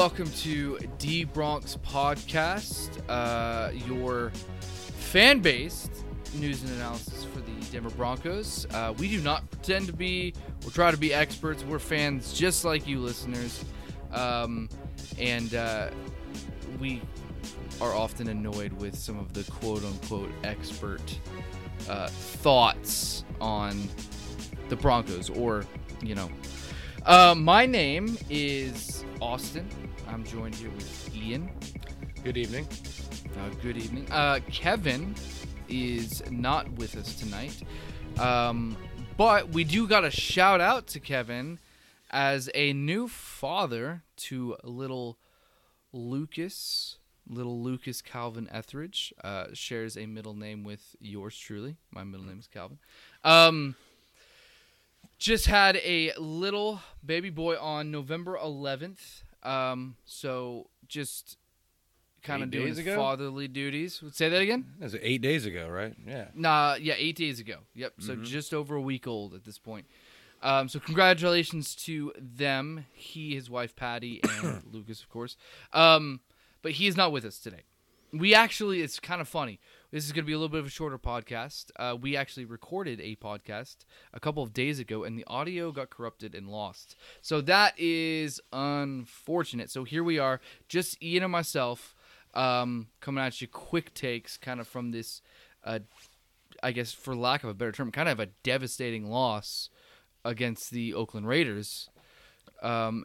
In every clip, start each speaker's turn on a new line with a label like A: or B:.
A: welcome to D Bronx Podcast, uh, your fan based news and analysis for the Denver Broncos. Uh, we do not pretend to be or try to be experts. We're fans just like you, listeners. Um, and uh, we are often annoyed with some of the quote unquote expert uh, thoughts on the Broncos or, you know. Uh, my name is Austin. I'm joined here with Ian.
B: Good evening.
A: Uh, good evening. Uh, Kevin is not with us tonight. Um, but we do got a shout out to Kevin as a new father to little Lucas. Little Lucas Calvin Etheridge uh, shares a middle name with yours truly. My middle name is Calvin. Um, just had a little baby boy on November 11th. Um, so just kind of
B: Eight
A: doing his
B: ago?
A: fatherly duties. Say that again.
B: That was eight days ago, right? Yeah.
A: Nah, yeah, eight days ago. Yep. So
B: Mm-hmm.
A: just over a week old at this point. Um, so congratulations to them, he, his wife Patty, and Lucas, of course. Um, but he is not with us today. We actually, it's kind of funny. This is going to be a little bit of a shorter podcast. Uh, we actually recorded a podcast a couple of days ago, and the audio got corrupted and lost. So that is unfortunate. So here we are, just Ian and myself, um, coming at you quick takes, kind of from this uh, I guess for lack of a better term, kind of a devastating loss against the Oakland Raiders. Um,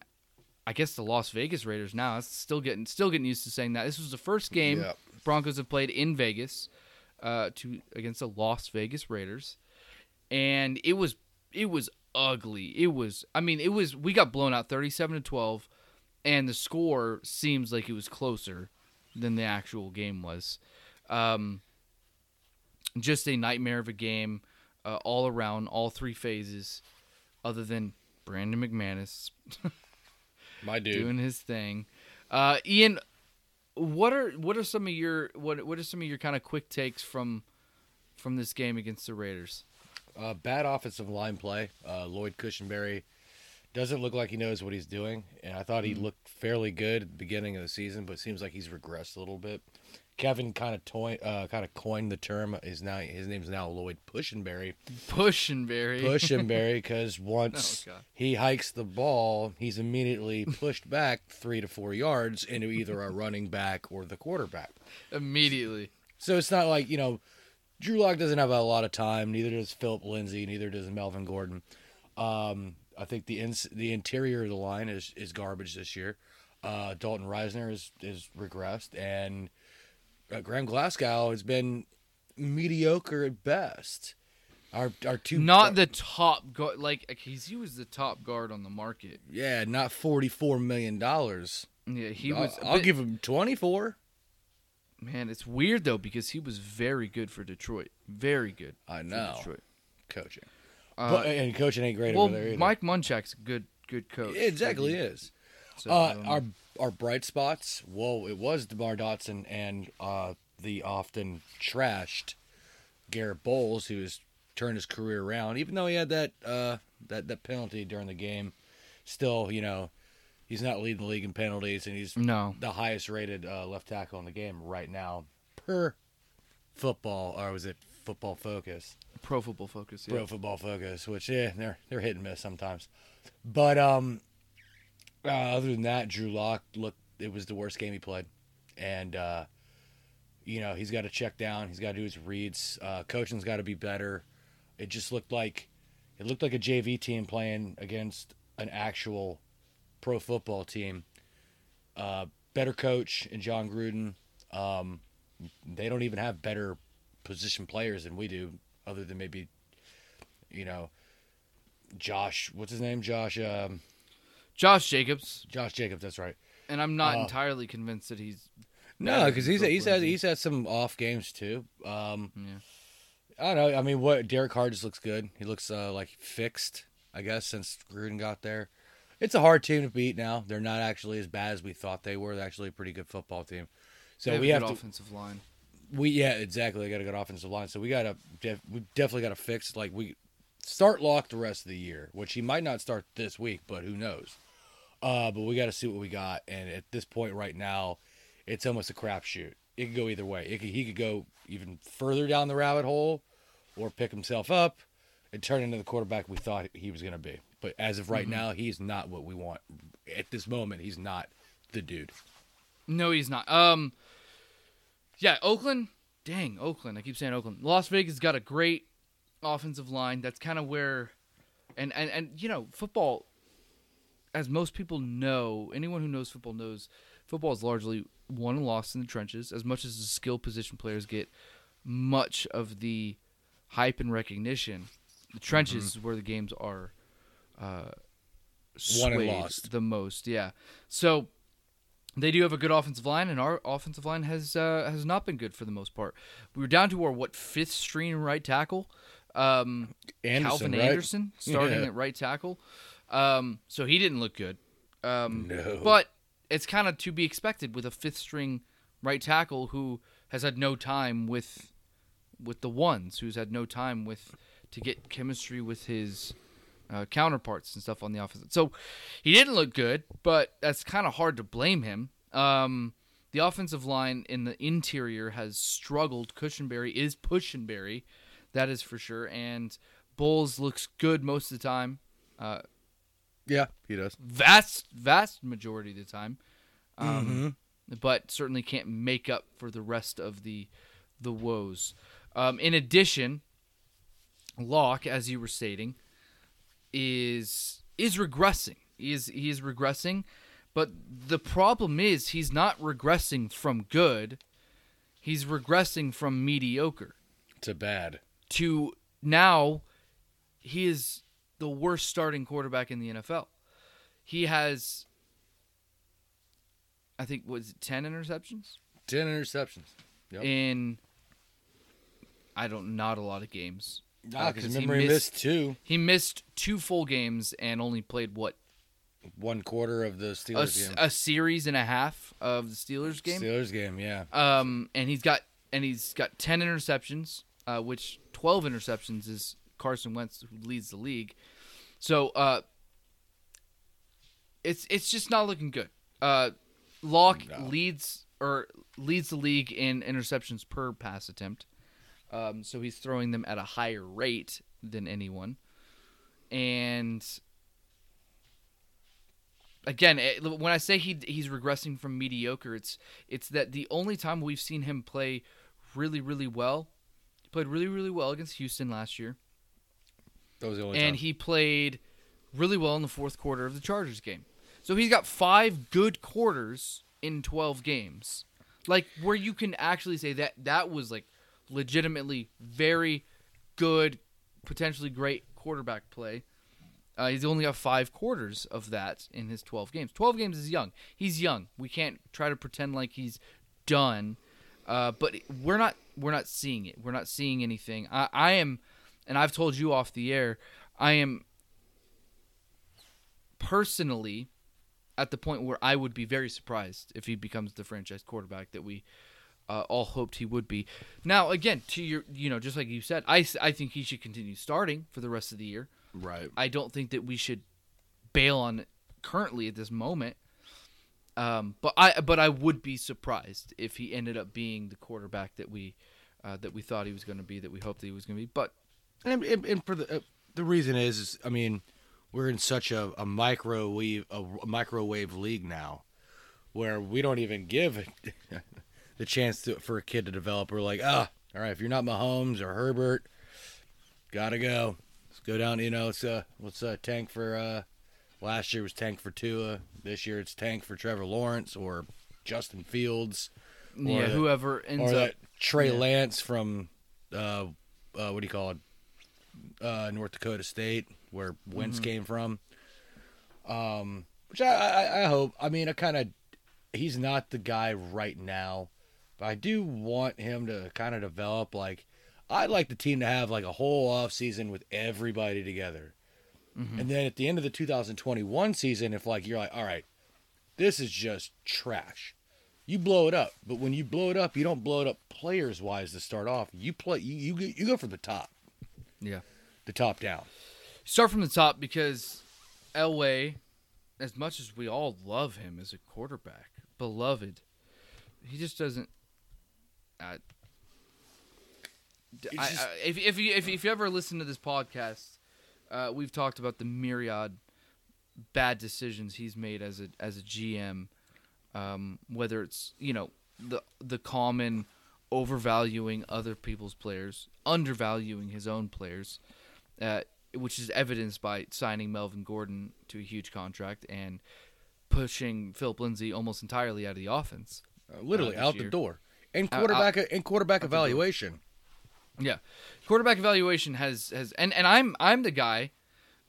A: I guess the Las Vegas Raiders now. It's still getting still getting used to saying that. This was the first game. Broncos have played in Vegas uh, to against the Las Vegas Raiders, and it was it was ugly. It was I mean it was we got blown out thirty seven to twelve, and the score seems like it was closer than the actual game was. Um, just a nightmare of a game uh, all around, all three phases, other than Brandon McManus
B: My dude.
A: doing his thing. Uh, Ian, what are what are some of your what what are some of your kind of quick takes from from this game against the Raiders?
B: Uh, bad offensive line play. Uh, Lloyd Cushenberry doesn't look like he knows what he's doing, and I thought he looked fairly good at the beginning of the season, but it seems like he's regressed a little bit. Kevin kind of toy, uh, kind of coined the term. Is now his name's now Lloyd Pushenberry.
A: Pushing Barry.
B: Pushenberry, because once
A: Oh,
B: he hikes the ball, he's immediately pushed back three to four yards into either a running back or the quarterback.
A: immediately.
B: So it's not like, you know, Drew Lock doesn't have a lot of time. Neither does Philip Lindsay. Neither does Melvin Gordon. Um, I think the ins- the interior of the line is, is garbage this year. Uh, Dalton Risner is, is regressed. And uh, Graham Glasgow has been mediocre at best. Our, our two
A: Not the top guard, like he's he was the top guard on the market.
B: yeah, not forty four million dollars.
A: Yeah, he
B: I'll,
A: was.
B: I'll
A: bit-
B: give him twenty four.
A: man. It's weird though because he was very good for Detroit. Very good.
B: I
A: for
B: know
A: Detroit.
B: coaching,
A: Uh,
B: but, and coaching ain't great
A: well,
B: over there either.
A: Mike Munchak's a good good coach.
B: It exactly
A: he-
B: is.
A: so,
B: Uh,
A: um,
B: our our bright spots. Whoa, it was Demar Dotson and uh, the often trashed Garett Bolles, who has turned his career around. Even though he had that uh, that that penalty during the game, still, you know, he's not leading the league in penalties, and he's
A: no.
B: the highest rated uh, left tackle in the game right now per football, or was it Football Focus?
A: Pro Football Focus. Yeah.
B: Pro Football Focus, which yeah, they're they're hit and miss sometimes. But um, uh, other than that, Drew Lock looked it was the worst game he played, and uh, you know he's got to check down. He's got to do his reads. Uh, coaching's got to be better. It just looked like it looked like a JV team playing against an actual pro football team. Uh, better coach and Jon Gruden. Um, they don't even have better position players than we do, other than maybe, you know, Josh. What's his name? Josh. Um,
A: Josh Jacobs,
B: Josh Jacobs. That's right.
A: and I'm not
B: Uh,
A: entirely convinced that he's.
B: No,
A: better
B: because
A: than
B: he's
A: Philip
B: he's had
A: Lindsay.
B: he's had some off games too. Um,
A: Yeah.
B: I don't know. I mean, what Derek Carr just looks good. He looks uh, like fixed. I guess since Gruden got there, it's a hard team to beat. Now they're not actually as bad as we thought they were. They're actually a pretty good football team. So
A: they have
B: we
A: a
B: have
A: good
B: to.
A: offensive line.
B: We yeah, exactly. They got a good offensive line, so we got to def, we definitely got to fix like we start lock the rest of the year, which he might not start this week, but who knows? Uh, but we got to see what we got. And at this point right now, it's almost a crapshoot. It could go either way. It could, he could go even further down the rabbit hole, or pick himself up and turn into the quarterback we thought he was going to be. But as of right
A: Mm-hmm.
B: now, he's not what we want. At this moment, he's not the dude.
A: No, he's not. Um, yeah, Oakland. Dang, Oakland. I keep saying Oakland. Las Vegas got a great offensive line. That's kind of where, and and and you know, football. As most people know, anyone who knows football knows, football is largely won and lost in the trenches. As much as the skill position players get much of the hype and recognition, the trenches is where the games are uh,
B: Won and lost.
A: the most. Yeah, so they do have a good offensive line, and our offensive line has uh, has not been good for the most part. We were down to our what fifth string right tackle, um,
B: Anderson,
A: Calvin
B: right?
A: Anderson starting
B: Yeah.
A: at right tackle. Um, so he didn't look good. Um,
B: No.
A: but it's kind of to be expected with a fifth string right tackle who has had no time with with the ones, who's had no time with to get chemistry with his uh, counterparts and stuff on the offense. So he didn't look good, but that's kind of hard to blame him. Um, the offensive line in the interior has struggled. Cushenberry is Pushenberry, that is for sure. And Bolles looks good most of the time, uh,
B: Yeah, he does.
A: vast vast majority of the time, um, but certainly can't make up for the rest of the the woes. Um, in addition, Lock, as you were stating, is is regressing. He is he is regressing, but the problem is he's not regressing from good. He's regressing from mediocre
B: To bad.
A: to now he is the worst starting quarterback in the NFL. He has I think was it 10 interceptions
B: Ten interceptions. Yep.
A: in I don't not a lot of games.
B: Ah,
A: Uh,
B: because
A: 'cause he
B: remember he
A: missed-
B: missed two,
A: He missed two full games and only played what
B: one quarter of the Steelers
A: s-
B: game.
A: a series and a half of the Steelers game.
B: Steelers game, yeah.
A: Um, and he's got and he's got ten interceptions, uh, which twelve interceptions is Carson Wentz who leads the league. So uh, it's it's just not looking good. Uh, Lock
B: No.
A: leads or leads the league in interceptions per pass attempt. Um, so he's throwing them at a higher rate than anyone, and again, it, when I say he he's regressing from mediocre, it's it's that the only time we've seen him play really really well, he played really really well against Houston last year,
B: That was the only
A: and
B: time.
A: he played really well in the fourth quarter of the Chargers game. So he's got five good quarters in twelve games, like where you can actually say that that was like legitimately very good, potentially great quarterback play. Uh, he's only got five quarters of that in his 12 games. 12 games is young. He's young. We can't try to pretend like he's done. Uh, but we're not we're not seeing it. We're not seeing anything. I, I am, and I've told you off the air. I am personally at the point where I would be very surprised if he becomes the franchise quarterback that we uh, all hoped he would be. Now, again, to your, you know, just like you said, I, I think he should continue starting for the rest of the year.
B: right.
A: I don't think that we should bail on it currently at this moment. Um, but I but I would be surprised if he ended up being the quarterback that we uh, that we thought he was going to be, that we hoped that he was going to be. But
B: And, and, and for the uh, the reason is, is, I mean, we're in such a, a microwave a, microwave league now, where we don't even give the chance to, for a kid to develop. We're like, ah, all right, if you're not Mahomes or Herbert, gotta go. Let's go down. You know, it's uh, what's uh, tank for uh, last year was tank for Tua. This year it's tank for Trevor Lawrence or Justin Fields
A: yeah,
B: the-
A: whoever ends
B: or
A: up
B: Trey
A: yeah.
B: Lance from uh, uh, what do you call it? Uh, North Dakota State, where Wentz
A: Mm-hmm.
B: came from. Um, which I, I, I hope. I mean, I kind of he's not the guy right now, but I do want him to kind of develop. Like, I'd like the team to have like a whole off season with everybody together,
A: Mm-hmm.
B: and then at the end of the 2021 season, if like you're like, all right, this is just trash you blow it up. But when you blow it up, you don't blow it up players wise to start off. You play you you, go- you go from the top,
A: yeah.
B: the top down.
A: Start from the top because Elway as much as we all love him as a quarterback, beloved, he just doesn't. Uh, I-
B: just-
A: I- if if you if, if you ever listen to this podcast, uh, we've talked about the myriad bad decisions he's made as a as a GM. Um, whether it's you know the the common overvaluing other people's players, undervaluing his own players, uh, which is evidenced by signing Melvin Gordon to a huge contract and pushing Philip Lindsay almost entirely out of the offense.
B: Uh, literally
A: this
B: out
A: year.
B: the door. And
A: Out-
B: quarterback and quarterback
A: out the door.
B: evaluation.
A: Yeah, quarterback evaluation has has and and I'm I'm the guy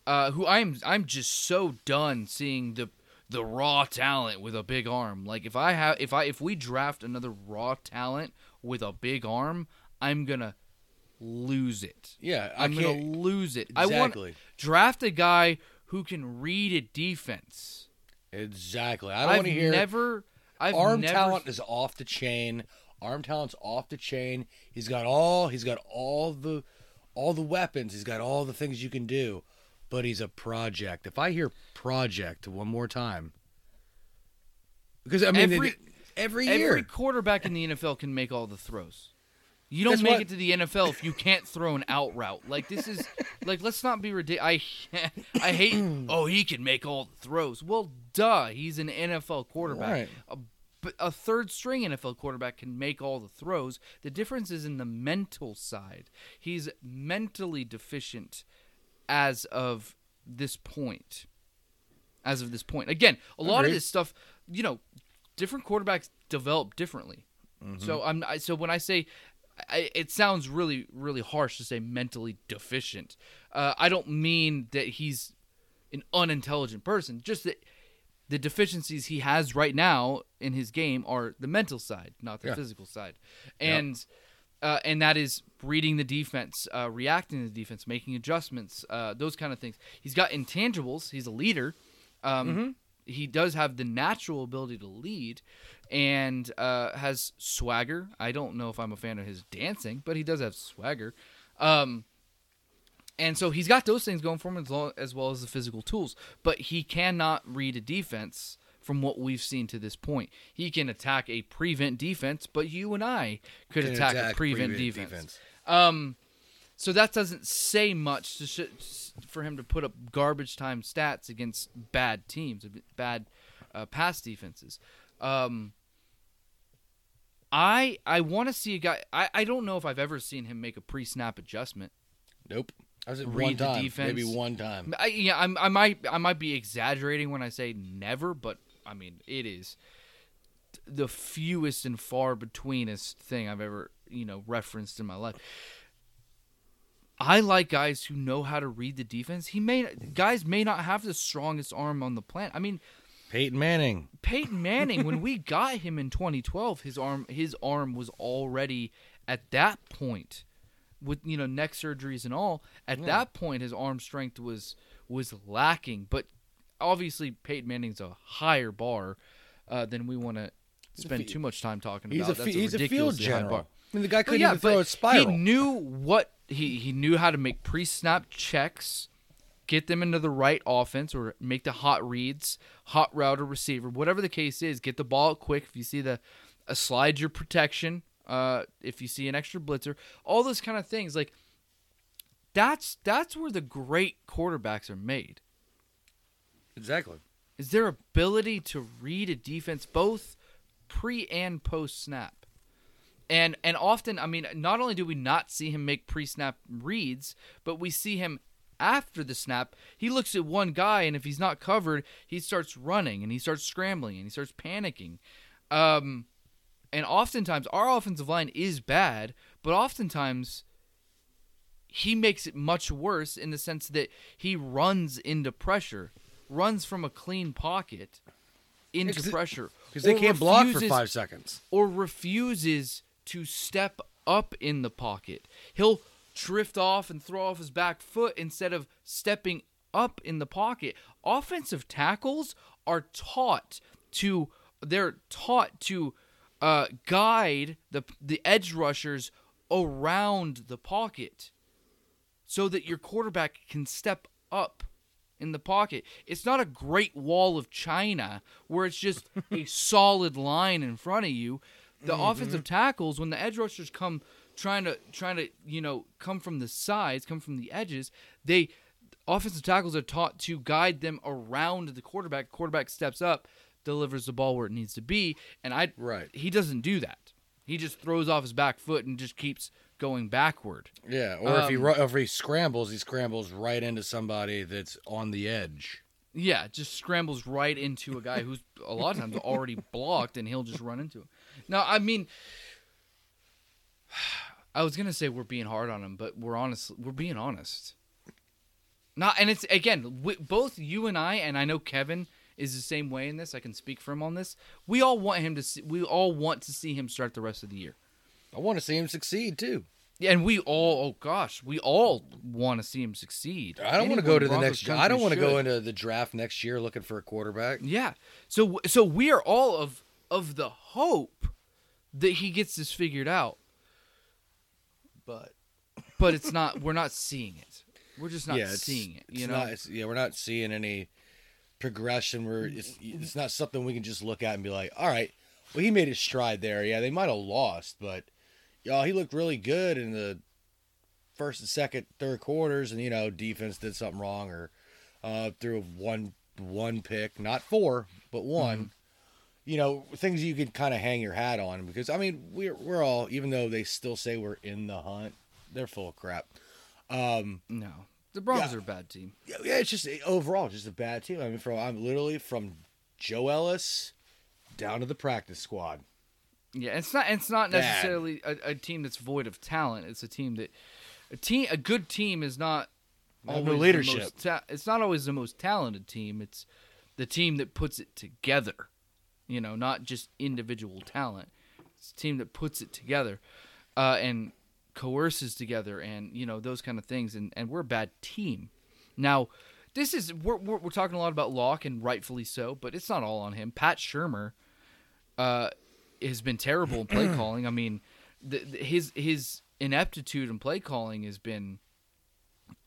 A: uh, who I'm I'm just so done seeing the the raw talent with a big arm. Like if I have if I if we draft another raw talent with a big arm, I'm gonna lose it.
B: Yeah, I
A: I'm gonna lose it. I want
B: Exactly.
A: draft a guy who can read a defense.
B: Exactly. I don't want to hear
A: never I've never.
B: arm
A: never,
B: talent is off the chain. Arm talent's off the chain. He's got all he's got all the all the weapons. He's got all the things you can do. But he's a project. If I hear project one more time. Because I mean
A: Every-
B: every year.
A: Every quarterback in the NFL can make all the throws. You don't
B: Guess
A: make
B: what?
A: it to the NFL if you can't throw an out route. Like this is like let's not be ridiculous. I I hate oh he can make all the throws. Well, duh, he's an NFL quarterback.
B: Right.
A: A, a third string NFL quarterback can make all the throws. The difference is in the mental side. He's mentally deficient as of this point. As of this point. Again, a lot of this stuff, you know, different quarterbacks develop differently. So I'm I, so when I say I, it sounds really really harsh to say mentally deficient. Uh, I don't mean that he's an unintelligent person. Just that the deficiencies he has right now in his game are the mental side, not the
B: Yeah.
A: physical side, and uh, and that is reading the defense, uh, reacting to the defense, making adjustments, uh, those kind of things. He's got intangibles. He's a leader. Um, He does have the natural ability to lead, and uh, has swagger. I don't know if I'm a fan of his dancing, but he does have swagger. Um, and so he's got those things going for him as, lo- as well as the physical tools. But he cannot read a defense from what we've seen to this point. He can attack a prevent defense, but you and I could attack,
B: attack
A: a prevent,
B: prevent
A: defense.
B: defense.
A: Um, so that doesn't say much to sh- for him to put up garbage time stats against bad teams, bad uh, pass defenses. Um, I I want to see a guy. I, I don't know if I've ever seen him make a pre-snap adjustment.
B: Nope. I was at
A: Read
B: one
A: the
B: time.
A: defense.
B: Maybe one time.
A: I, yeah, I'm, I might I might be exaggerating when I say never, but I mean it is the fewest and far betweenest thing I've ever you know referenced in my life. I like guys who know how to read the defense. He may guys may not have the strongest arm on the planet. I mean,
B: Peyton Manning.
A: Peyton Manning, when we got him in 2012, his arm his arm was already at that point with you know neck surgeries and all. At
B: Yeah.
A: that point, his arm strength was was lacking. But obviously, Peyton Manning's a higher bar uh, than we want to spend
B: fe-
A: too much time talking
B: He's
A: about.
B: a, fe- he's a field general. I mean, the guy couldn't
A: yeah,
B: even throw a spiral.
A: He knew what he he knew how to make pre-snap checks, get them into the right offense, or make the hot reads, hot route or receiver, whatever the case is. Get the ball quick. If you see the a slide your protection, uh, if you see an extra blitzer, all those kind of things. Like that's that's where the great quarterbacks are made.
B: exactly.
A: Is their ability to read a defense both pre and post snap. And and often, I mean, not only do we not see him make pre-snap reads, but we see him after the snap. He looks at one guy, and if he's not covered, he starts running and he starts scrambling and he starts panicking. Um, and oftentimes, our offensive line is bad, but oftentimes he makes it much worse in the sense that he runs into pressure, runs from a clean pocket into pressure
B: Because they can't block for five seconds.
A: or refuses to step up in the pocket. He'll drift off and throw off his back foot instead of stepping up in the pocket. Offensive tackles are taught to they're taught to uh, guide the the edge rushers around the pocket so that your quarterback can step up in the pocket. It's not a great wall of China where it's just a solid line in front of you. The
B: Mm-hmm.
A: offensive tackles, when the edge rushers come trying to trying to you know come from the sides, come from the edges, they offensive tackles are taught to guide them around the quarterback. Quarterback steps up, delivers the ball where it needs to be, and I
B: Right.
A: he doesn't do that. He just throws off his back foot and just keeps going backward.
B: Yeah, or if he
A: Um,
B: ru- if he scrambles, he scrambles right into somebody that's on the edge.
A: Yeah, just scrambles right into a guy who's a lot of times already blocked, and he'll just run into him. Now, I mean, I was gonna say we're being hard on him, but we're honest. We're being honest. Not, and it's again, we, both you and I, and I know Kevin is the same way in this. I can speak for him on this. We all want him to. See, we all want to see him start the rest of the year.
B: I want to see him succeed too.
A: Yeah, and we all, oh gosh, we all want to see him succeed.
B: I don't want to go to the next. I don't want to go into the draft next year looking for a quarterback.
A: Yeah. So so we are all of of the hope that he gets this figured out,
B: But
A: but it's not. We're not seeing it. We're just not
B: yeah,
A: seeing it. You know.
B: not, yeah, we're not seeing any progression. Where mm, it's mm. it's not something we can just look at and be like, all right, well, he made his stride there. Yeah, they might have lost, but y'all, he looked really good in the first and second, third quarters, and you know, defense did something wrong or uh, threw one one pick, not four, but one. Mm-hmm. You know, things you could kind of hang your hat on because I mean, we're we're all even though they still say we're in the hunt, they're full of crap. Um,
A: no. The Broncos
B: Yeah.
A: are a bad team.
B: yeah, yeah, it's just overall just a bad team. I mean, from I'm literally from Joe Ellis down to the practice squad.
A: Yeah, it's not. It's not necessarily a, a team that's void of talent. It's a team that a team a good team is not always
B: no
A: the
B: leadership.
A: most ta- it's not always the most talented team. It's the team that puts it together. You know, not just individual talent. It's a team that puts it together uh, and coerces together, and you know those kind of things. And and we're a bad team. Now, this is we're we're, we're talking a lot about Lock, and rightfully so, but it's not all on him. Pat Shurmur uh, has been terrible in play calling. I mean, the, the, his his ineptitude in play calling has been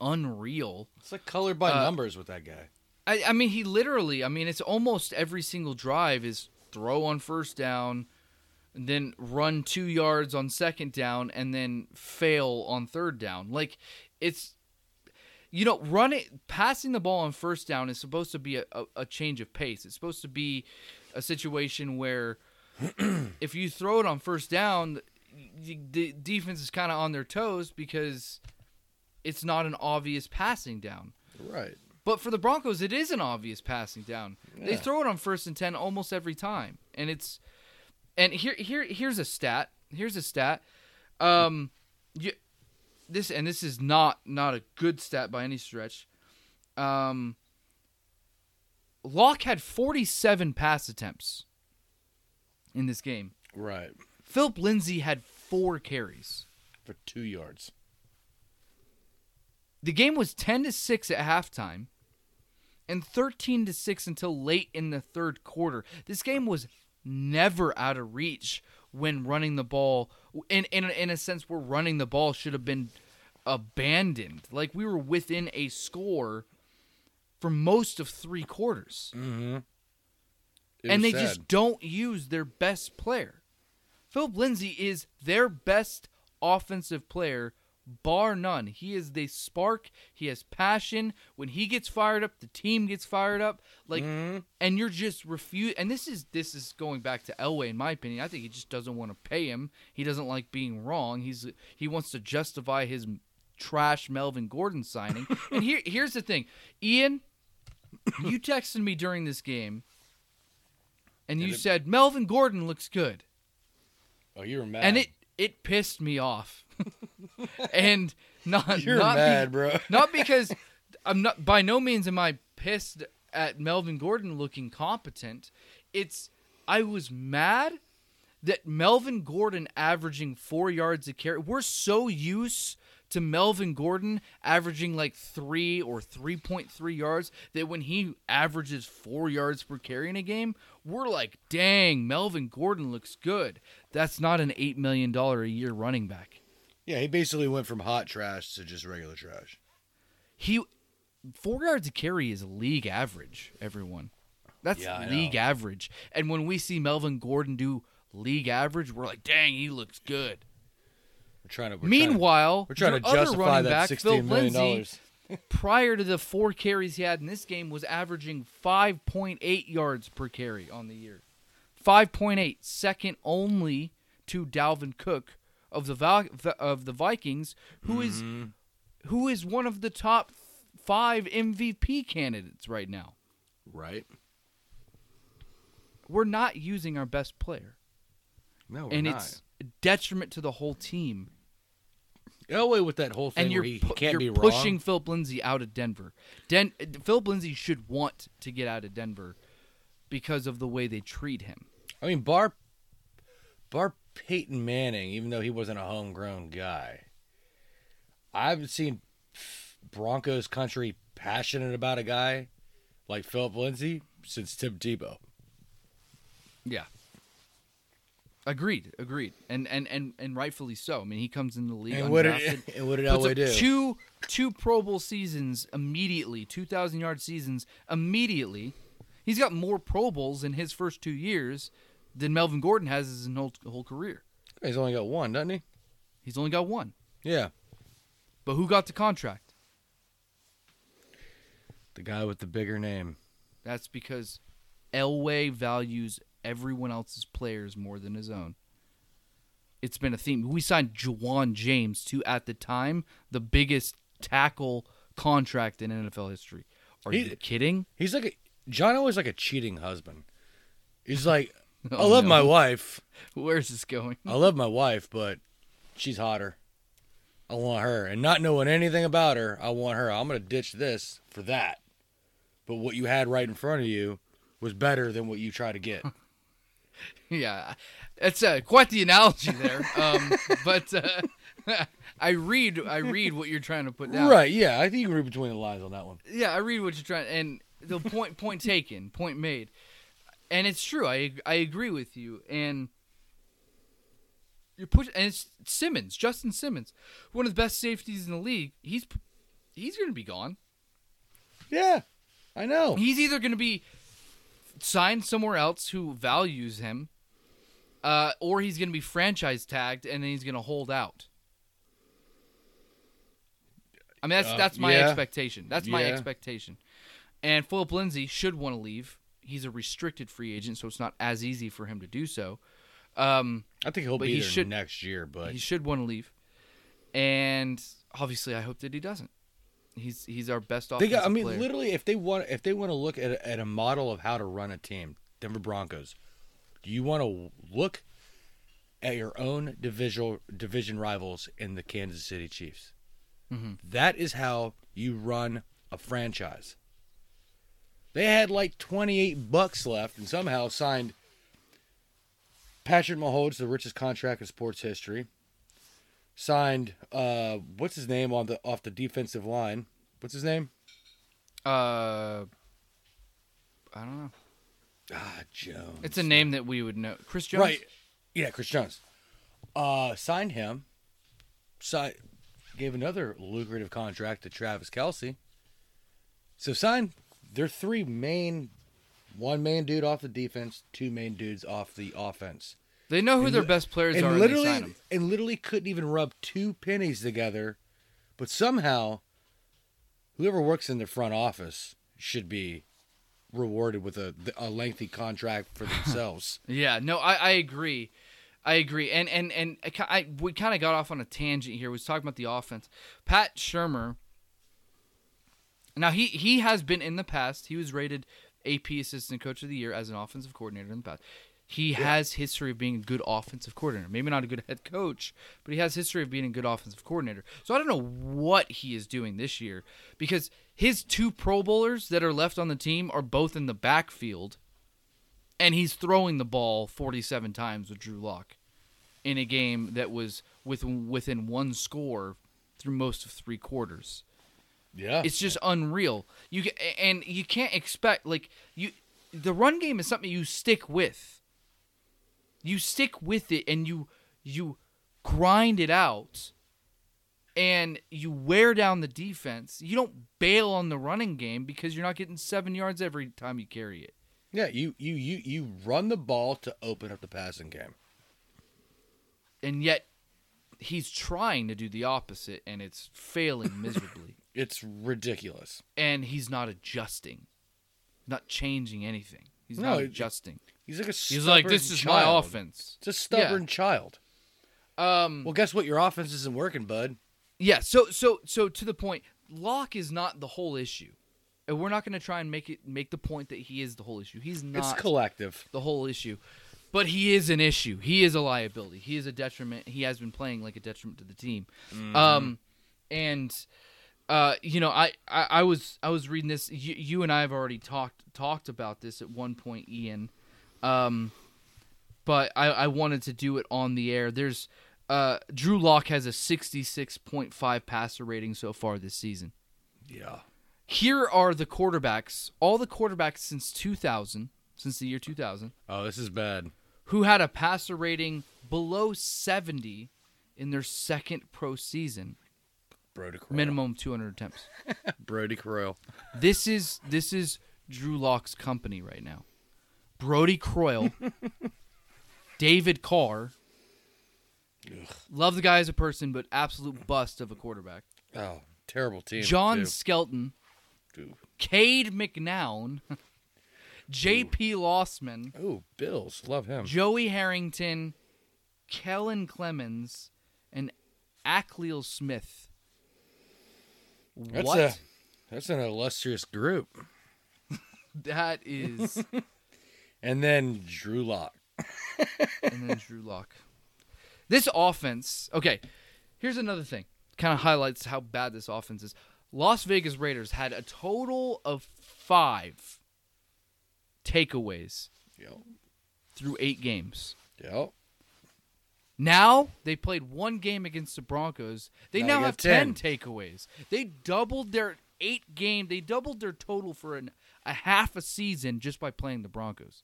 A: unreal.
B: It's like colored by
A: Uh,
B: numbers with that guy.
A: I, I mean, he literally. I mean, it's almost every single drive is throw on first down, then run two yards on second down, and then fail on third down. Like it's, you know, running passing the ball on first down is supposed to be a, a, a change of pace. It's supposed to be a situation where if you throw it on first down, the defense is kind of on their toes because it's not an obvious passing down.
B: Right.
A: But for the Broncos, it is an obvious passing down. They throw it on first and ten almost every time, and it's and here here here's a stat. Here's a stat. Um, you, this and this is not not a good stat by any stretch. Um, Lock had 47 pass attempts in this game.
B: Right.
A: Philip Lindsay had four carries.
B: For two yards.
A: The game was 10 to 6 at halftime and 13 to 6 until late in the third quarter. This game was never out of reach when running the ball in in in a sense where running the ball should have been abandoned. Like we were within a score for most of 3 quarters.
B: Mm-hmm.
A: and they just don't use their best player. Philip Lindsay is their best offensive player, bar none. He is the spark. He has passion. When he gets fired up, the team gets fired up. Like, mm-hmm. and you're just refuse. And this is this is going back to Elway, in my opinion. I think he just doesn't want to pay him. He doesn't like being wrong. He's he wants to justify his trash Melvin Gordon signing. and here here's the thing, Ian. You texted me during this game, and you
B: it-
A: said Melvin Gordon looks good,
B: Oh, you were mad.
A: and it it pissed me off, and not
B: You're
A: not be-
B: mad, bro.
A: not because I'm not by no means am I pissed at Melvin Gordon looking competent. It's I was mad that Melvin Gordon averaging four yards a carry. We're so used to Melvin Gordon averaging like three or three point three yards that when he averages four yards per carry in a game, we're like, dang, Melvin Gordon looks good. That's not an eight million dollar a year running back.
B: Yeah, he basically went from hot trash to just regular trash.
A: he four yards a carry is league average. Everyone, that's
B: Yeah,
A: league
B: know.
A: average. And when we see Melvin Gordon do league average, we're like, dang, he looks good.
B: We're trying to. We're
A: Meanwhile,
B: trying to, we're trying to
A: other
B: justify
A: running
B: that
A: back,
B: sixteen
A: Phil
B: million
A: Lindsay,
B: dollars.
A: prior to the four carries he had in this game, was averaging 5.8 yards per carry on the year. 5.8, second only to Dalvin Cook of the Val- of the Vikings, who is
B: Mm-hmm.
A: who is one of the top five MVP candidates right now.
B: Right.
A: We're not using our best player,
B: No, we're
A: and
B: not.
A: it's a detriment to the whole team.
B: Elway with that whole thing
A: and you're
B: where he,
A: pu-
B: can't
A: you're
B: be
A: pushing
B: wrong.
A: Philip Lindsay out of Denver. Den- Philip Lindsay should want to get out of Denver because of the way they treat him.
B: I mean, Bar Bar Peyton Manning, even though he wasn't a homegrown guy, I haven't seen Broncos country passionate about a guy like Philip Lindsay since Tim Tebow.
A: Yeah. Agreed, agreed, and and and and rightfully so. I mean, he comes in the league
B: And what did and what did Elway do?
A: two two Pro Bowl seasons immediately, two thousand yard seasons immediately. He's got more Pro Bowls in his first two years than Melvin Gordon has his whole, whole career.
B: He's only got one, doesn't he?
A: He's only got one.
B: Yeah,
A: But who got the contract?
B: the guy with the bigger name.
A: That's because Elway values everyone else's players more than his own. It's been a theme. We signed Ja'Wuan James to, at the time, the biggest tackle contract in NFL history. Are
B: He-
A: you kidding?
B: He's like a John always like a cheating husband. He's like, I
A: Oh,
B: love
A: no.
B: my wife.
A: Where's this going?
B: I love my wife, but she's hotter. I want her. And not knowing anything about her, I want her. I'm going to ditch this for that. But what you had right in front of you was better than what you try to get.
A: yeah, it's uh, quite the analogy there. Um, but uh, I read, I read what you're trying to put down.
B: right, yeah. I think you can read between the lines on that one.
A: yeah, I read what you're trying, and the point point taken, point made, and it's true. I I agree with you, and you're pushing. And it's Simmons, Justin Simmons, one of the best safeties in the league. He's he's going to be gone.
B: Yeah, I know.
A: He's either going to be signed somewhere else who values him, uh, or he's going to be franchise tagged and then he's going to hold out. I mean, that's
B: Uh,
A: that's my
B: yeah.
A: expectation. That's my expectation. And Philip Lindsay should want to leave. He's a restricted free agent, so it's not as easy for him to do so. Um,
B: I think he'll be
A: he
B: there
A: should-
B: next year, but
A: he should want to leave, and obviously, I hope that he doesn't. He's he's our best
B: they got. I mean,
A: player.
B: literally, if they want, if they want to look at a, at a model of how to run a team, Denver Broncos, do you want to look at your own division division rivals in the Kansas City Chiefs?
A: Mhm.
B: That is how you run a franchise. They had like 28 bucks left and somehow signed Patrick Mahomes, the richest contract in sports history. Signed uh what's his name on the off the defensive line? What's his name?
A: Uh, I don't know.
B: Ah, Jones.
A: It's a name that we would know. Chris Jones.
B: Right. Yeah, Chris Jones. Uh signed him. Signed gave another lucrative contract to Travis Kelce. So signed their three main one main dude off the defense, two main dudes off the offense.
A: They know who
B: And
A: their best players
B: and
A: are, and they
B: literally
A: sign them.
B: and literally couldn't even rub two pennies together, but somehow whoever works in the front office should be rewarded with a a lengthy contract for themselves.
A: Yeah, no, I, I agree. I agree. And and and I, I we kind of got off on a tangent here. We was talking about the offense. Pat Shurmur. Now he he has been in the past. He was rated AP Assistant Coach of the Year as an offensive coordinator in the past. He has history of being a good offensive coordinator. Maybe not a good head coach, but he has history of being a good offensive coordinator. So I don't know what he is doing this year because his two Pro Bowlers that are left on the team are both in the backfield and he's throwing the ball 47 times with Drew Lock in a game that was with within one score through most of three quarters.
B: Yeah.
A: It's just unreal. You and you can't expect like you the run game is something you stick with. You stick with it and you you grind it out and you wear down the defense. You don't bail on the running game because you're not getting seven yards every time you carry it.
B: Yeah, you you you you run the ball to open up the passing game.
A: And yet he's trying to do the opposite and it's failing miserably.
B: It's ridiculous.
A: and he's not adjusting, not changing anything. He's
B: No,
A: not adjusting.
B: He's like a
A: He's like, this is my offense.
B: It's a stubborn child.
A: Um,
B: Well, guess what? Your offense isn't working, bud.
A: yeah. So, so, so to the point, Lock is not the whole issue, and we're not going to try and make it make the point that he is the whole issue. He's not
B: It's collective.
A: the whole issue, but he is an issue. He is a liability. He is a detriment. He has been playing like a detriment to the team. Um, and uh, you know, I, I, I was I was reading this. You, you and I have already talked talked about this at one point, Ian. Um, but I, I wanted to do it on the air. There's uh, Drew Lock has a 66.5 passer rating so far this season.
B: Yeah.
A: Here are the quarterbacks, all the quarterbacks since 2000, since the year 2000,
B: Oh, this is bad.
A: who had a passer rating below 70 in their second pro season,
B: Brodie Croyle.
A: minimum 200 attempts.
B: Brodie Croyle.
A: This is this is Drew Lock's company right now. Brodie Croyle, David Carr. Love the guy as a person, but absolute bust of a quarterback.
B: Oh, terrible team.
A: John
B: too.
A: Skelton,
B: Ooh.
A: Cade McNown, J.P. Losman,
B: Oh, Bills. Love him.
A: Joey Harrington, Kellen Clemens, and Akili Smith.
B: That's
A: what?
B: a that's an illustrious group.
A: That is,
B: And then Drew Lock.
A: and then Drew Lock. This offense. Okay, here's another thing. Kind of highlights how bad this offense is. Las Vegas Raiders had a total of five takeaways
B: Yep.
A: through eight games.
B: Yep.
A: Now they played one game against the Broncos. They
B: Now
A: now have ten
B: 10.
A: takeaways. They doubled their eight game. They doubled their total for an, a half a season just by playing the Broncos.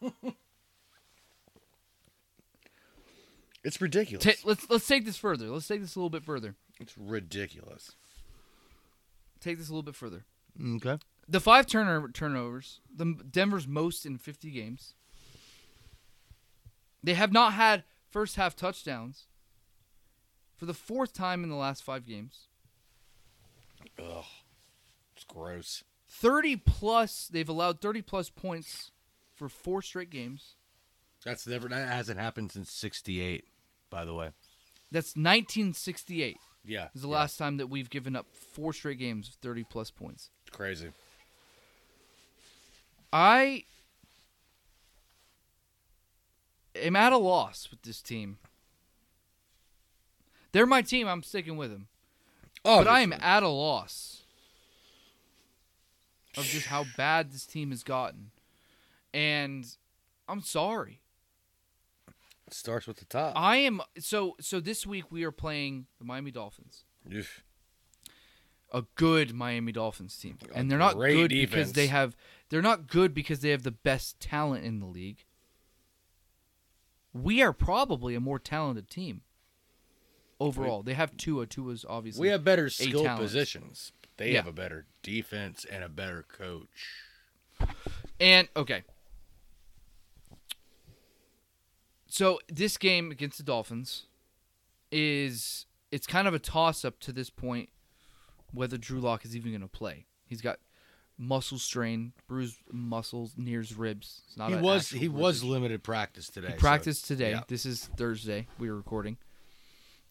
B: It's ridiculous.
A: Ta let's let's take this further. Let's take this a little bit further.
B: it's ridiculous.
A: Take this a little bit further.
B: Okay.
A: The five turnover turnovers, the Denver's most in 50 games. They have not had first half touchdowns for the fourth time in the last five games.
B: Ugh. It's gross.
A: 30 plus, they've allowed 30 plus points for four straight games.
B: That's never that hasn't happened since '68. By the way.
A: That's 1968
B: Yeah.
A: is the
B: yeah.
A: last time that we've given up four straight games of 30 plus points.
B: It's crazy.
A: I am at a loss with this team. They're my team. I'm sticking with them.
B: Oh,
A: but I am at a loss of just how bad this team has gotten. And I'm sorry.
B: It starts with the top.
A: I am so so this week we are playing the Miami Dolphins.
B: Oof.
A: A good Miami Dolphins team.
B: A
A: And they're not good because they have they're not good because they have the best talent in the league. We are probably a more talented team. Overall, they have Tua. Tua's obviously
B: We have better skill
A: talent.
B: positions. They
A: Yeah.
B: have a better defense and a better coach.
A: And okay. So this game against the Dolphins is it's kind of a toss up to this point whether Drew Lock is even going to play. He's got muscle strain, bruised muscles near his ribs. It's not
B: he was he was limited practice today.
A: He
B: so-
A: practiced today.
B: yeah.
A: This is Thursday. We are recording.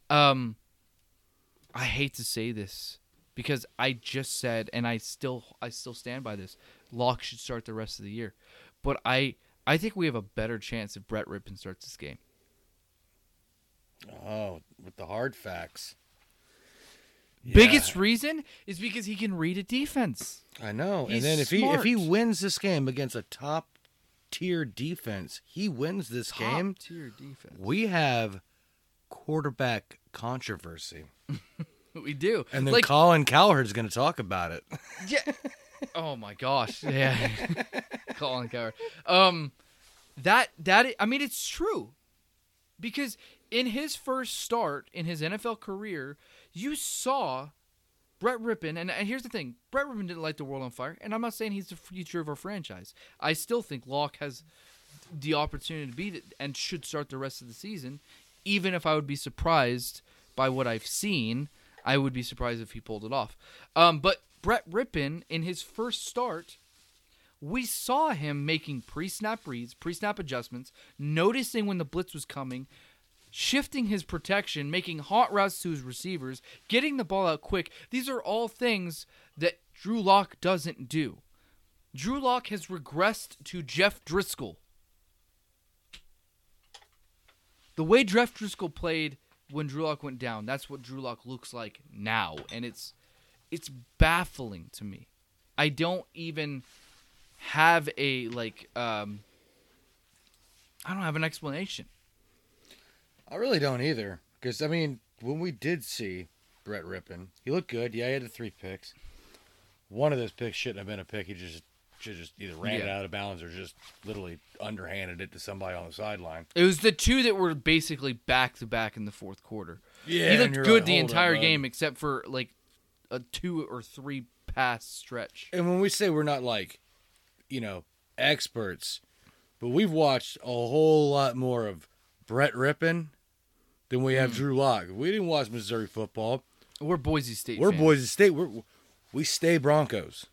A: Um, I hate to say this because I just said, and I still I still stand by this. Lock should start the rest of the year, but I I think we have a better chance if Brett Rypien starts this game.
B: Oh, with the hard facts.
A: Biggest reason is because he can read a defense.
B: I know.
A: He's
B: and then if he if he wins this game against a top tier defense, he wins this game.
A: Top tier defense.
B: We have quarterback controversy,
A: We do.
B: and then
A: like,
B: Colin Cowherd's going to talk about it.
A: Yeah. Oh my gosh. Yeah. Colin Cowherd. Um, that that I mean it's true, because in his first start in his NFL career, you saw Brett Rypien, and, and here's the thing: Brett Rypien didn't light the world on fire, and I'm not saying he's the future of our franchise. I still think Lock has the opportunity to beat it and should start the rest of the season. Even if I would be surprised by what I've seen, I would be surprised if he pulled it off. Um, but Brett Rypien, in his first start, we saw him making pre-snap reads, pre-snap adjustments, noticing when the blitz was coming, shifting his protection, making hot routes to his receivers, getting the ball out quick. These are all things that Drew Lock doesn't do. Drew Lock has regressed to Jeff Driskel. The way Jeff Driskel played when Drew Lock went down, that's what Drew Lock looks like now, and it's it's baffling to me. I don't even have a like um I don't have an explanation.
B: I really don't either. Because, I mean, when we did see Brett Rypien, he looked good. Yeah, he had the three picks. One of those picks shouldn't have been a pick. He just should just either ran it out of bounds or just literally underhanded it to somebody on the sideline.
A: It was the two that were basically back to back in the fourth quarter.
B: Yeah,
A: he looked good
B: like,
A: the
B: "Hold up,
A: entire game except for like a two or three pass stretch.
B: And when we say we're not like, you know, experts, but we've watched a whole lot more of Brett Rypien than we have Drew Lock. We didn't watch Missouri football.
A: We're Boise State.
B: We're
A: fans.
B: Boise State. We're we stay Broncos.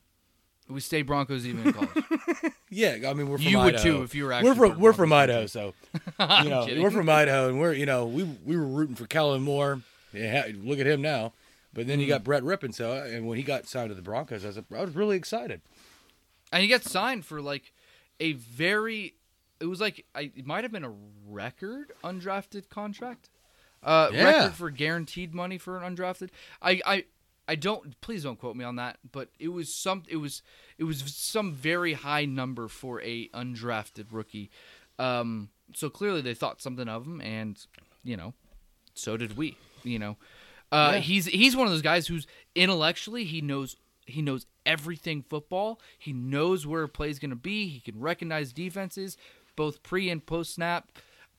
A: We stay Broncos even in college.
B: Yeah, I mean we're from
A: You would
B: Idaho.
A: too if you were
B: We're
A: actually
B: from
A: for
B: we're from Idaho, so you know
A: kidding.
B: we're from Idaho, and we're you know we we were rooting for Kellen Moore. Yeah, look at him now. But then you
A: Hmm.
B: got Brett Rypien, so and when he got signed to the Broncos, I was I was really excited.
A: and he got signed for like a very. It was like I, it might have been a record undrafted contract. Uh,
B: Yeah.
A: record for guaranteed money for an undrafted. I, I I don't please don't quote me on that, but it was some it was it was some very high number for a undrafted rookie. Um, so clearly they thought something of him, and you know, so did we. You know, uh,
B: Yeah.
A: he's he's one of those guys who's intellectually he knows he knows everything football. He knows where a play's going to be. He can recognize defenses, both pre and post snap.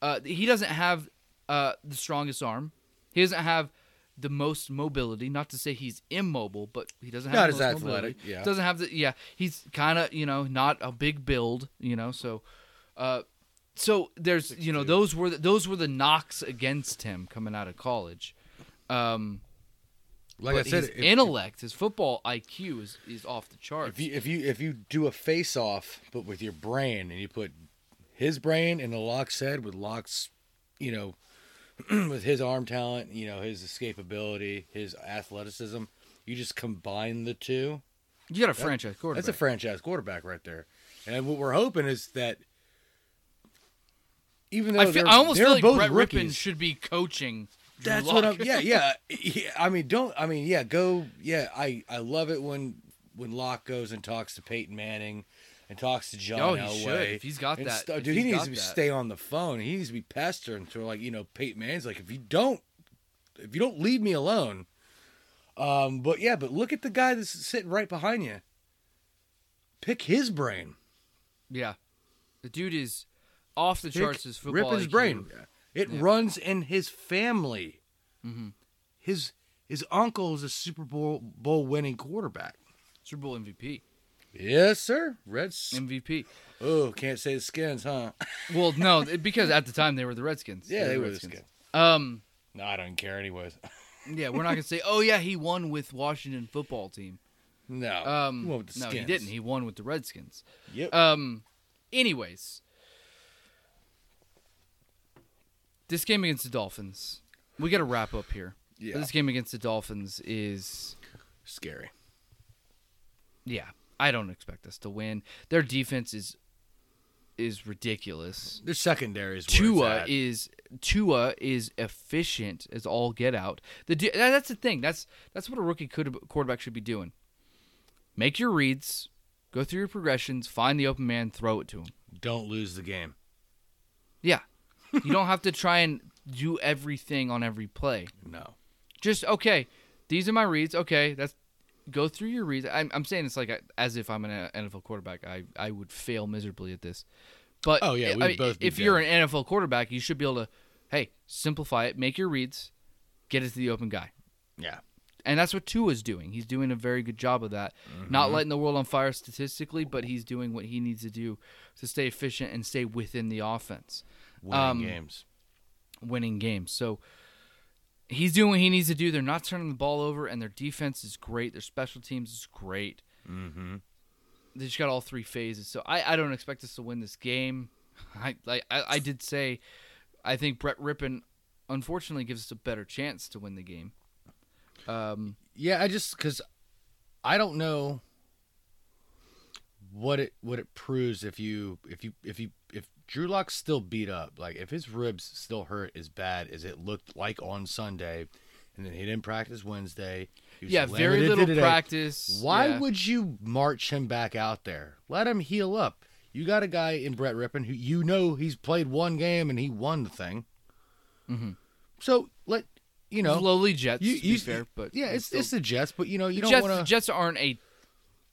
A: Uh, he doesn't have uh, the strongest arm. He doesn't have the most mobility. Not to say he's immobile, but he doesn't have
B: Not
A: the
B: as athletic,
A: mobility.
B: yeah.
A: Doesn't have the yeah. He's kind of you know not a big build. You know so. Uh, so there's you know those were the, those were the knocks against him coming out of college. Um,
B: Like
A: but
B: I said,
A: his
B: if,
A: intellect, his football IQ is, is off the charts.
B: if you if you if you do a face off, but with your brain, and you put his brain in the Lock's head with Lock's, you know, with his arm talent, you know, his escapability, his athleticism, you just combine the two.
A: you got a franchise quarterback.
B: That's a franchise quarterback right there. And what we're hoping is that even though
A: I, feel,
B: they're,
A: I almost feel like Brett Rypien
B: rookies,
A: should be coaching. Drew
B: that's what I'm. Yeah, yeah, yeah. I mean, don't. I mean, yeah. Go. Yeah, I. I love it when when Lock goes and talks to Peyton Manning and talks to John
A: Oh, he
B: Elway.
A: should. If he's got that- if
B: dude, he needs to be
A: that.
B: stay on the phone. He needs to be pestering to like you know Peyton Manning's like if you don't if you don't leave me alone. Um, but yeah, but look at the guy that's sitting right behind you. Pick his brain.
A: Yeah, the dude is off the
B: Pick
A: charts. His football
B: Rip his
A: IQ.
B: brain. It
A: Yeah.
B: runs in his family.
A: Mhm.
B: His his uncle is a Super Bowl bowl winning quarterback.
A: Super Bowl MVP.
B: Yes, sir. Reds.
A: MVP.
B: Oh, can't say the skins, huh?
A: Well, no, because at the time they were the Redskins.
B: Yeah, they
A: the
B: were the
A: Redskins.
B: skins.
A: Um,
B: No, I don't care anyways.
A: yeah, we're not gonna say, oh yeah, he won with Washington football team.
B: No.
A: Um,
B: He went with the
A: no, he didn't. He won with the Redskins.
B: Yep.
A: Um, anyways, this game against the Dolphins, we got to wrap up here.
B: yeah.
A: This game against the Dolphins is,
B: Scary.
A: yeah, I don't expect us to win. Their defense is is ridiculous.
B: Their secondary is
A: Tua is Tua is efficient as all get out. The that's the thing. That's that's what a rookie could quarterback should be doing. Make your reads, go through your progressions, find the open man, throw it to him.
B: Don't lose the game.
A: Yeah. you don't have to try and do everything on every play.
B: No.
A: Just okay, these are my reads. Okay, that's go through your reads. I'm, I'm saying it's like a, as if I'm an NFL quarterback. I, I would fail miserably at this. But
B: Oh, yeah,
A: I-
B: we'd both be
A: if you're an NFL quarterback, you should be able to. hey, simplify it, make your reads, get it to the open guy.
B: Yeah.
A: And that's what Tua's doing. He's doing a very good job of that.
B: Mm-hmm.
A: Not lighting the world on fire statistically, but he's doing what he needs to do to stay efficient and stay within the offense,
B: Winning
A: Um,
B: games.
A: winning games. So he's doing what he needs to do. They're not turning the ball over, and their defense is great. Their special teams is great.
B: Mm-hmm.
A: They just got all three phases. So I, I don't expect us to win this game. I like I, I did say I think Brett Rypien unfortunately gives us a better chance to win the game. Um,
B: Yeah, I just because I don't know what it what it proves if you if you if you if Drew Lock's still beat up, like if his ribs still hurt as bad as it looked like on Sunday, and then he didn't practice Wednesday. he was
A: yeah, very little
B: today,
A: practice.
B: Why
A: yeah.
B: would you march him back out there? Let him heal up. You got a guy in Brett Rypien who you know he's played one game and he won the thing.
A: Mhm.
B: So let you know.
A: lowly Jets?
B: you,
A: to be
B: you
A: fair, but
B: yeah, it's
A: still-
B: it's the Jets, but you know you don't want to.
A: Jets aren't a,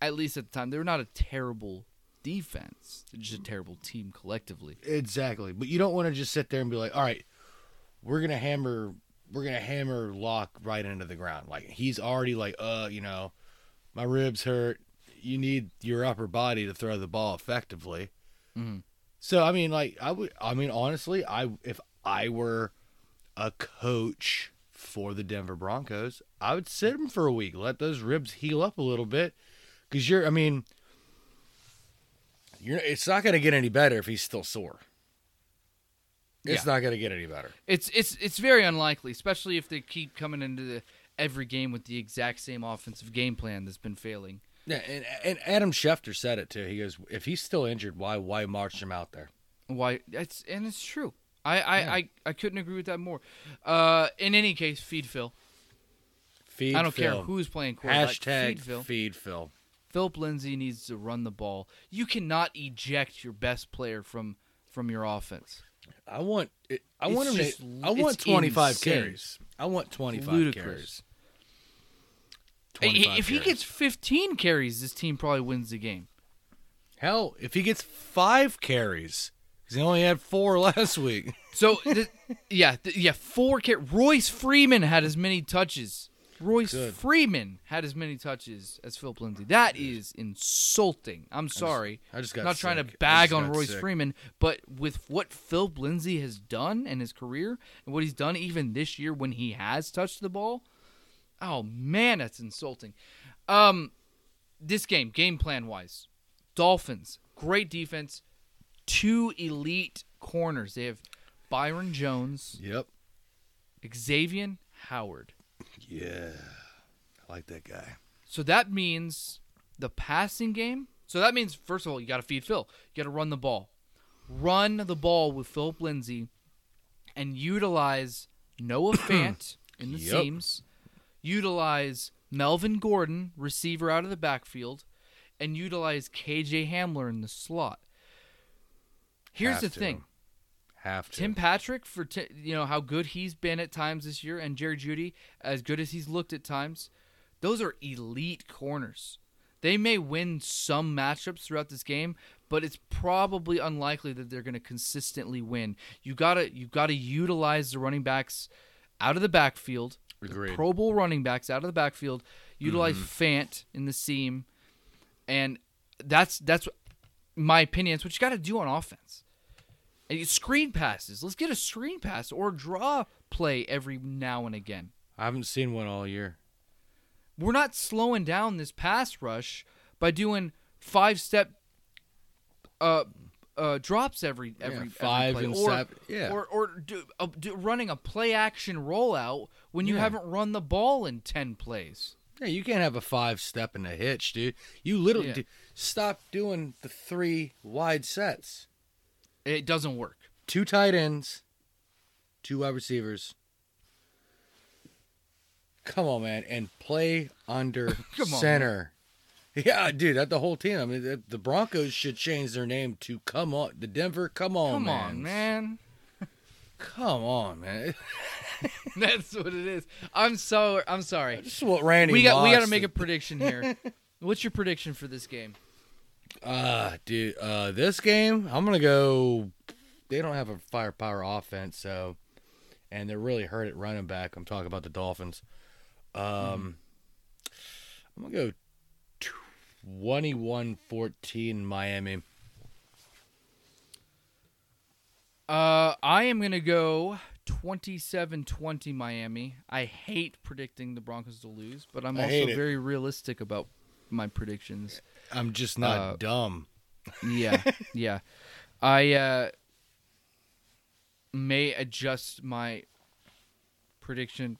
A: at least at the time, they were not a terrible defense. They're just a terrible team collectively.
B: Exactly, but you don't want to just sit there and be like, "All right, we're gonna hammer, we're gonna hammer Lock right into the ground." Like he's already like, "Uh, you know, my ribs hurt. You need your upper body to throw the ball effectively."
A: Mhm.
B: So I mean, like I would, I mean, honestly, I if I were a coach for the Denver Broncos, I would sit him for a week, let those ribs heal up a little bit, because you're, I mean. You're, it's not going to get any better if he's still sore. It's
A: Yeah.
B: not going to get any better.
A: It's it's it's very unlikely, especially if they keep coming into the every game with the exact same offensive game plan that's been failing.
B: Yeah, and, and Adam Schefter said it too. He goes, "If he's still injured, why why march him out there?"
A: Why? It's and it's true. I I,
B: Yeah.
A: I, I couldn't agree with that more. Uh, in any case, feed Phil.
B: Feed
A: I don't
B: Phil.
A: care who's playing quarterback.
B: Hashtag
A: feed Phil.
B: feed Phil.
A: Philip Lindsay needs to run the ball. You cannot eject your best player from from your offense.
B: I want it, I
A: It's
B: want him
A: just-
B: to. I want twenty five
A: insane.
B: carries. I want twenty five
A: Ludicrous.
B: carries. 25
A: if he
B: carries.
A: gets 15 carries, this team probably wins the game.
B: hell, if he gets five carries, because he only had four last week.
A: So, th- yeah, th- yeah, four car- Royce Freeman had as many touches. Royce
B: Good.
A: Freeman had as many touches as Philip Lindsay. That is insulting. I'm sorry.
B: I just got
A: not trying to bag on Royce
B: sick.
A: Freeman, but with what Philip Lindsay has done in his career and what he's done even this year when he has touched the ball, oh man, that's insulting. Um, this game, game plan wise, Dolphins, great defense, two elite corners. They have Byron Jones,
B: Yep.
A: Xavier Howard.
B: Yeah. I like that guy.
A: So that means the passing game. So that means first of all, you got to feed Phil. You got to run the ball, run the ball with Philip Lindsay, and utilize Noah Fant in the
B: Yep.
A: seams. Utilize Melvin Gordon, receiver out of the backfield, and utilize KJ Hamler in the slot. Here's
B: Have
A: the
B: to.
A: thing.
B: Have to.
A: Tim Patrick for t- you know how good he's been at times this year, and Jerry Jeudy as good as he's looked at times. Those are elite corners. They may win some matchups throughout this game, but it's probably unlikely that they're going to consistently win. You gotta you gotta utilize the running backs out of the backfield, the Pro Bowl running backs out of the backfield. Utilize mm-hmm. Fant in the seam, and that's that's my opinion. It's what you got to do on offense. And screen passes. Let's get a screen pass or draw play every now and again.
B: I haven't seen one all year.
A: We're not slowing down this pass rush by doing five step uh, uh, drops every every, every
B: five
A: play.
B: and
A: or,
B: seven- yeah.
A: or or do, uh, do, running a play action rollout when you
B: Yeah.
A: haven't run the ball in ten plays.
B: Yeah, you can't have a five step and a hitch, dude. You literally
A: Yeah.
B: do- stop doing the three wide sets.
A: It doesn't work.
B: Two tight ends, two wide receivers. Come on, man, and play under
A: Come on,
B: center. Yeah, dude, that the whole team. I mean, the, the Broncos should change their name to "Come on," the Denver. Come on,
A: Come on, man.
B: Come on, man.
A: That's what it is. I'm so I'm sorry.
B: This is what Randy.
A: we got we got to make a prediction here. What's your prediction for this game?
B: Uh, dude, uh, this game, I'm gonna go. They don't have a firepower offense, so and they're really hurt at running back. I'm talking about the Dolphins. Um, I'm gonna go 21-14 Miami.
A: Uh, I am gonna go 27-20 Miami. I hate predicting the Broncos to lose, but I'm
B: I
A: also very realistic about my predictions.
B: I'm just not
A: Uh,
B: dumb.
A: Yeah, yeah. I uh, may adjust my prediction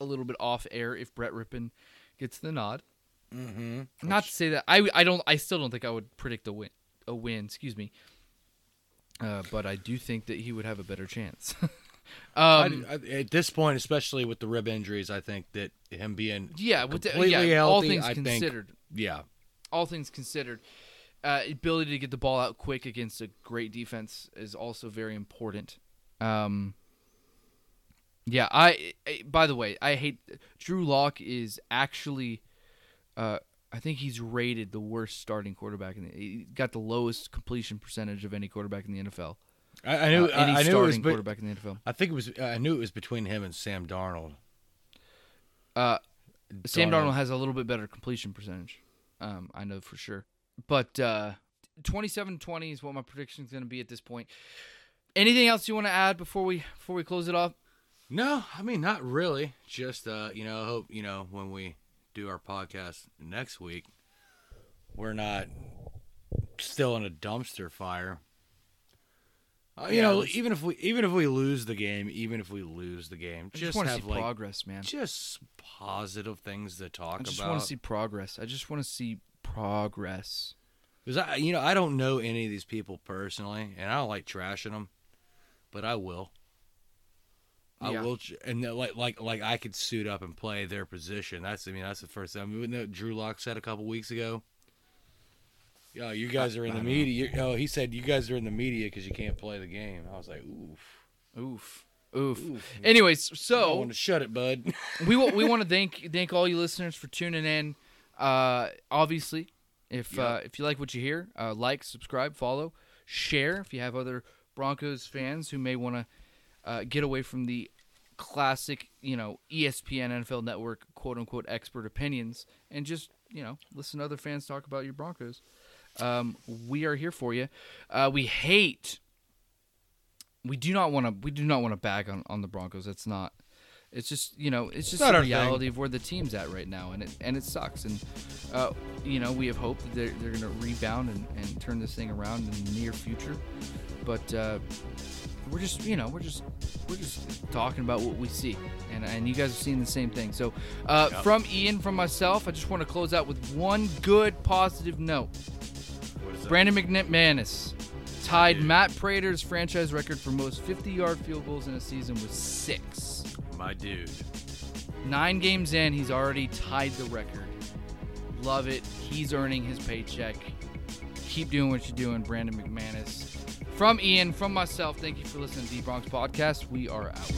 A: a little bit off air if Brett Rypien gets the nod.
B: Mm-hmm.
A: Not to say that I I don't I still don't think I would predict a win a win. Excuse me. Uh, but I do think that he would have a better chance. um,
B: at this point, especially with the rib injuries, I think that him being
A: yeah, with the,
B: completely
A: yeah, all things
B: I think-
A: considered,
B: yeah,
A: all things considered, uh, ability to get the ball out quick against a great defense is also very important. Um, yeah, I, I. By the way, I hate Drew Lock is actually, uh, I think he's rated the worst starting quarterback in the. He got the lowest completion percentage of any quarterback in the NFL.
B: I, I knew
A: Uh, any
B: I, I knew it was, be-
A: quarterback in the NFL.
B: I think it was I knew it was between him and Sam Darnold.
A: Uh, Sam Darnold has a little bit better completion percentage. Um, I know for sure. But uh, 27-20 is what my prediction is going to be at this point. Anything else you want to add before we before we close it off?
B: No, I mean not really. Just uh, you know, hope you know when we do our podcast next week, we're not still in a dumpster fire. Uh, you
A: Yeah,
B: know,
A: let's-
B: even if we even if we lose the game, even if we lose the game,
A: I
B: just,
A: just, want to
B: have
A: see
B: like
A: progress, man.
B: just positive things to talk about.
A: I just
B: about.
A: want to see progress. I just want to see progress.
B: Because I, you know, I don't know any of these people personally, and I don't like trashing them, but I will. I
A: Yeah.
B: will, and like, like, like I could suit up and play their position. That's, I mean, that's the first time. I mean, Drew Lock said a couple weeks ago. Yo, you guys are in the media. Oh, he said you guys are in the media because you can't play the game. I was like, oof,
A: Oof. Oof.
B: oof.
A: Anyways, so I
B: want to shut it, bud.
A: we wa- we want to thank thank all you listeners for tuning in. Uh, obviously, if
B: Yep.
A: uh, if you like what you hear, uh, like, subscribe, follow, share. If you have other Broncos fans who may want to uh, get away from the classic, you know, ESPN NFL Network quote unquote expert opinions and just you know listen to other fans talk about your Broncos, um, we are here for you. Uh, we hate. We do not want to. We do not want to bag on, on the Broncos. That's not. It's just you know. It's just
B: not
A: the
B: our thing.
A: reality of where the team's at right now, and it and it sucks. And uh, you know we have hope that they're they're going to rebound and, and turn this thing around in the near future. But uh, we're just you know we're just we're just talking about what we see, and and you guys are seeing the same thing. So uh,
B: Yep.
A: from Ian, from myself, I just want to close out with one good positive note. Brandon McManus tied
B: Dude.
A: Matt Prater's franchise record for most 50-yard field goals in a season with six.
B: my dude.
A: Nine games in, he's already tied the record. Love it. He's earning his paycheck. Keep doing what you're doing, Brandon McManus. From Ian, from myself, thank you for listening to the Bronx Podcast. We are out.